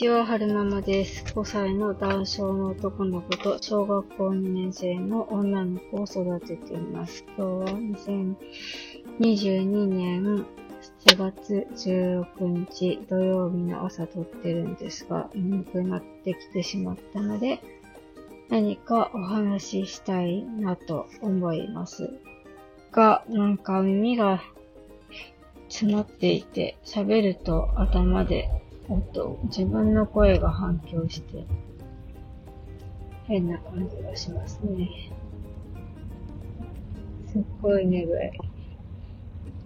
ちは、はるままです。5歳の男性の男の子と小学校2年生の女の子を育てています。今日は2022年7月16日土曜日の朝撮ってるんですが、眠くなってきてしまったので、何かお話ししたいなと思います。が、なんか耳が詰まっていて、喋ると頭で音、自分の声が反響して、変な感じがしますね。すっごい眠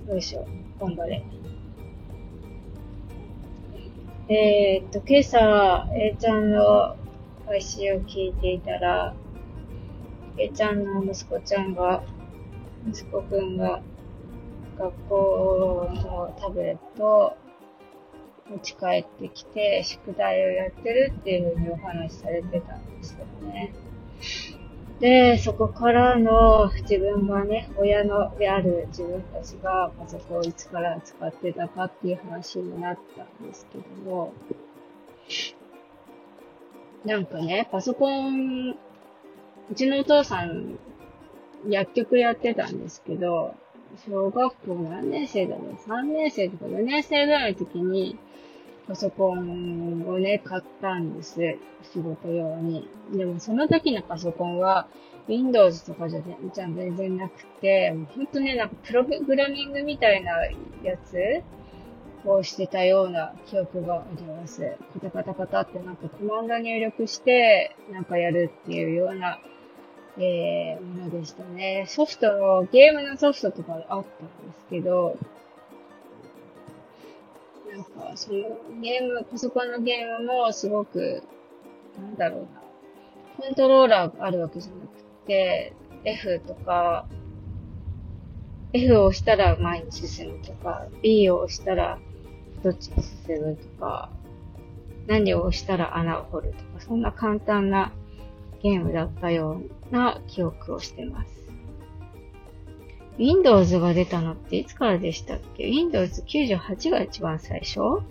い。よいしょ、頑張れ。えー、っと、今朝、A ちゃんの配信を聞いていたら、A ちゃんの息子ちゃんが、息子くんが、学校のタブレットを持ち帰ってきて、宿題をやってるっていうふうにお話しされてたんですよね。で、そこからの自分がね、親のである自分たちがパソコンをいつから使ってたかっていう話になったんですけども、なんかね、パソコン、うちのお父さん、薬局やってたんですけど、小学校何年生だろう ?3 年生とか4年生ぐらいの時に、パソコンをね、買ったんです。仕事用に。でもその時のパソコンは、Windows とかじゃじゃ全然なくて、ほんとね、なんかプログラミングみたいなやつをしてたような記憶があります。カタカタカタってなんかコマンド入力して、なんかやるっていうような、えー、ものでしたね。ソフトの、ゲームのソフトとかあったんですけど、なんか、そのゲーム、パソコンのゲームもすごく、なんだろうな、コントローラーがあるわけじゃなくて、F とか、F を押したら前に進むとか、B を押したらどっちに進むとか、何を押したら穴を掘るとか、そんな簡単なゲームだったような記憶をしてます。Windows が出たのっていつからでしたっけ ?Windows 98が一番最初？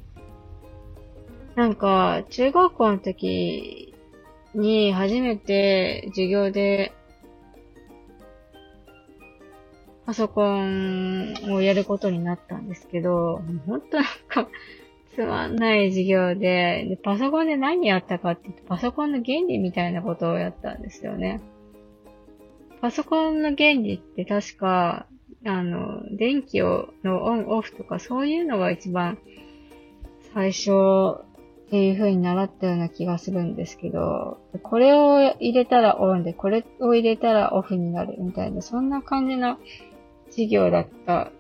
なんか、中学校の時に初めて授業でパソコンをやることになったんですけど、本当なんかつまんない授業でで、パソコンで何やったかって言って、パソコンの原理みたいなことをやったんですよね。パソコンの原理って確か、あの、電気を、のオンオフとかそういうのが一番最初っていう風に習ったような気がするんですけど、これを入れたらオンで、これを入れたらオフになるみたいな、そんな感じの授業だった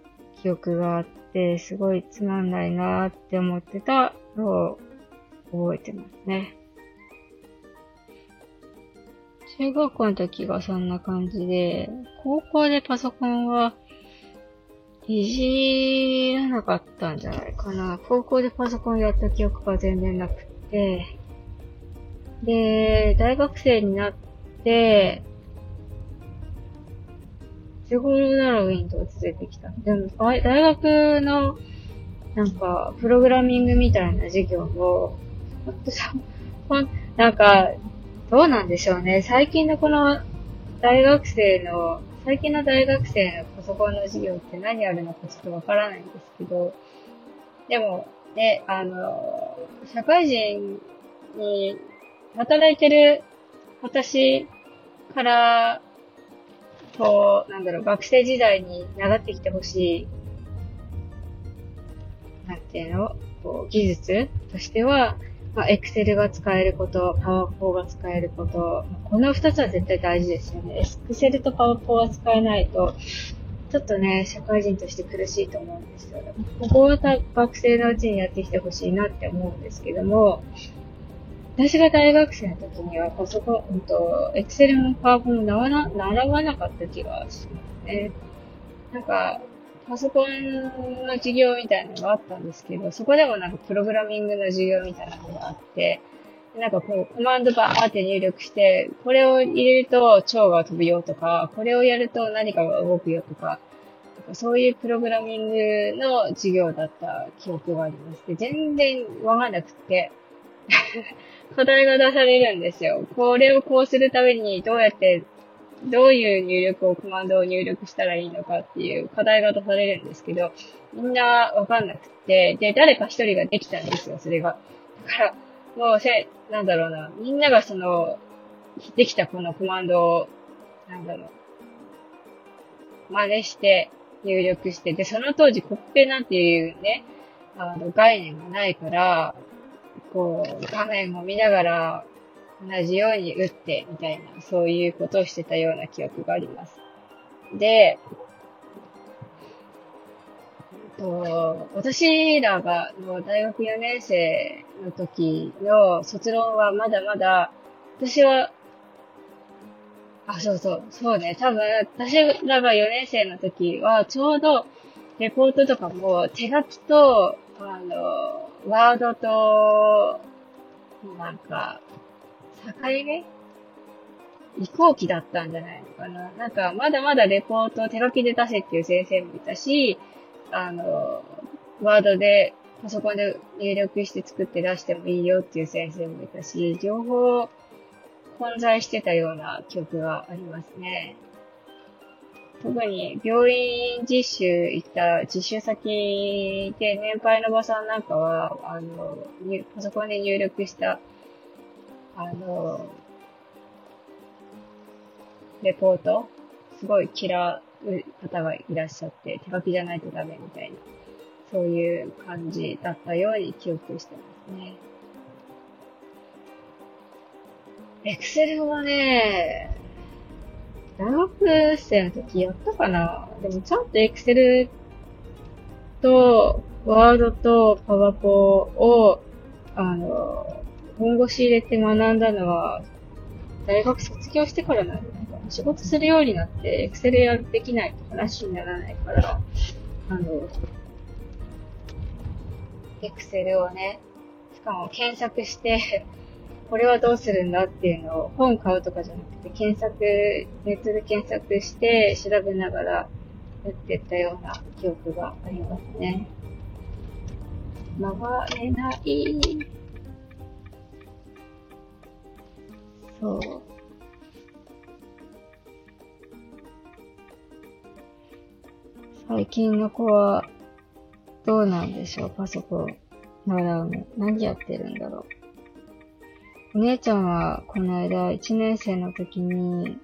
記憶があって、すごいつまんないなーって思ってたのを覚えてますね。中学校の時がそんな感じで、高校でパソコンはいじらなかったんじゃないかな。高校でパソコンやった記憶が全然なくて、で、大学生になって、いつ頃なら Windows 出てきたでも、大学の、なんか、プログラミングみたいな授業を、ほんとさ、ほん、なんか、どうなんでしょうね。最近のこの大学生の、最近の大学生のパソコンの授業って何あるのかちょっとわからないんですけど、でも、ね、あの、社会人に働いてる私から、こう、なんだろう、学生時代に習ってきてほしい、なんていうのこう、技術としては、まあ、Excel が使えること、PowerPoint が使えること、この二つは絶対大事ですよね。Excel と PowerPoint が使えないと、ちょっとね、社会人として苦しいと思うんですよ。ここは学生のうちにやってきてほしいなって思うんですけども、私が大学生の時にはパソコン、と、Excel も PowerPoint も習わなかった気がしますね。なんか、パソコンの授業みたいなのがあったんですけど、そこでもなんかプログラミングの授業みたいなのがあって、なんかこう、コマンドバーって入力して、これを入れると蝶が飛ぶよとか、これをやると何かが動くよとか、そういうプログラミングの授業だった記憶がありまして、全然わかんなくて、課題が出されるんですよ。これをこうするためにどうやって、どういう入力を、コマンドを入力したらいいのかっていう課題が出されるんですけど、みんなわかんなくて、で、誰か一人ができたんですよ、それが。だから、もうせ、なんだろうな、みんながその、できたこのコマンドを、なんだろう、真似して入力して、で、その当時コッペなんていうね、あの、概念がないから、こう、画面を見ながら、同じように打って、みたいな、そういうことをしてたような記憶があります。で、と私らが大学4年生の時の卒論はまだまだ、私は、あ、そうそう、そうね、多分、私らが4年生の時は、ちょうど、レポートとかも手書きと、あの、ワードと、なんか、境目移行期だったんじゃないのかな。なんか、まだまだレポートを手書きで出せっていう先生もいたし、あの、ワードで、パソコンで入力して作って出してもいいよっていう先生もいたし、情報混在してたような記憶がありますね。特に病院実習行った実習先で年配のおばさんなんかは、あの、パソコンで入力した、あの、レポート、すごい嫌う方がいらっしゃって、手書きじゃないとダメみたいな、そういう感じだったように記憶してますね。エクセルはね、大学生の時やったかなでもちゃんとエクセルと、ワードとパワポを、あの、本腰入れて学んだのは、大学卒業してからなんじゃないかな。仕事するようになって、エクセルやできないと話にならないから、あの、エクセルをね、しかも検索してこれはどうするんだっていうのを本買うとかじゃなくて、検索、ネットで検索して調べながら打ってったような記憶がありますね。回れない。そう。最近の子はどうなんでしょうパソコン習うの。何やってるんだろう。お姉ちゃんはこの間1年生の時に、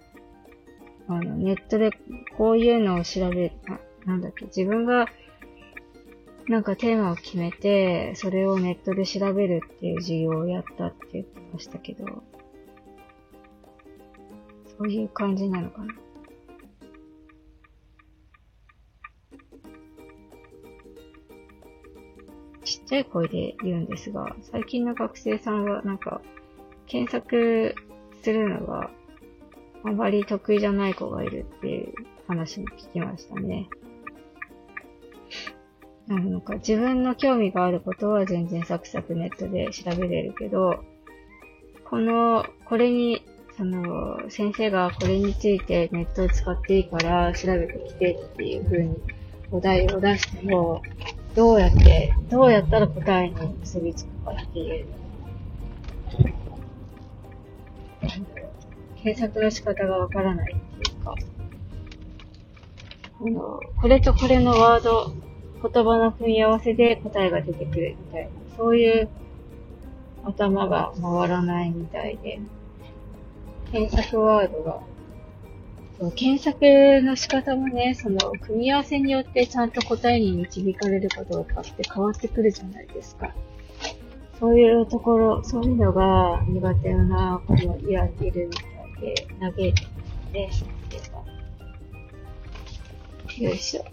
あの、ネットでこういうのを調べ、あ、なんだっけ、自分がなんかテーマを決めて、それをネットで調べるっていう授業をやったって言ってましたけど、そういう感じなのかな。ちっちゃい声で言うんですが、最近の学生さんはなんか、検索するのがあまり得意じゃない子がいるっていう話も聞きましたね。なんか自分の興味があることは全然サクサクネットで調べれるけど、この、これに、その、先生がこれについてネットを使っていいから調べてきてっていう風にお題を出しても、どうやって、どうやったら答えに結びつくかっていう。検索の仕方がわからないっていうか、あの、これとこれのワード、言葉の組み合わせで答えが出てくるみたいな、そういう頭が回らないみたいで、検索ワードが、検索の仕方もね、その組み合わせによってちゃんと答えに導かれるかどうかって変わってくるじゃないですか。そういうところ、そういうのが苦手な子もいられるみたいで、投げて、よいしょ。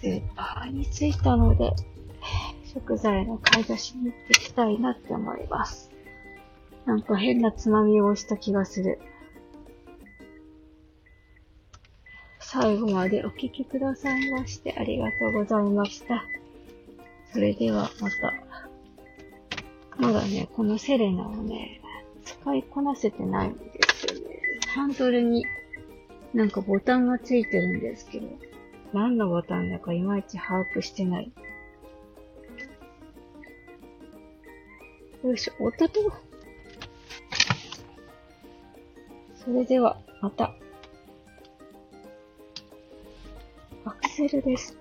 スーパーに着いたので、食材の買い出しに行ってきたいなって思います。なんか変なつまみをした気がする。最後までお聴きくださいましてありがとうございました。それではまた。まだね、このセレナをね、使いこなせてないんですよね。ハンドルになんかボタンがついてるんですけど、何のボタンだかいまいち把握してない。よいしょ、おっとっと。それでは、また。アクセルです。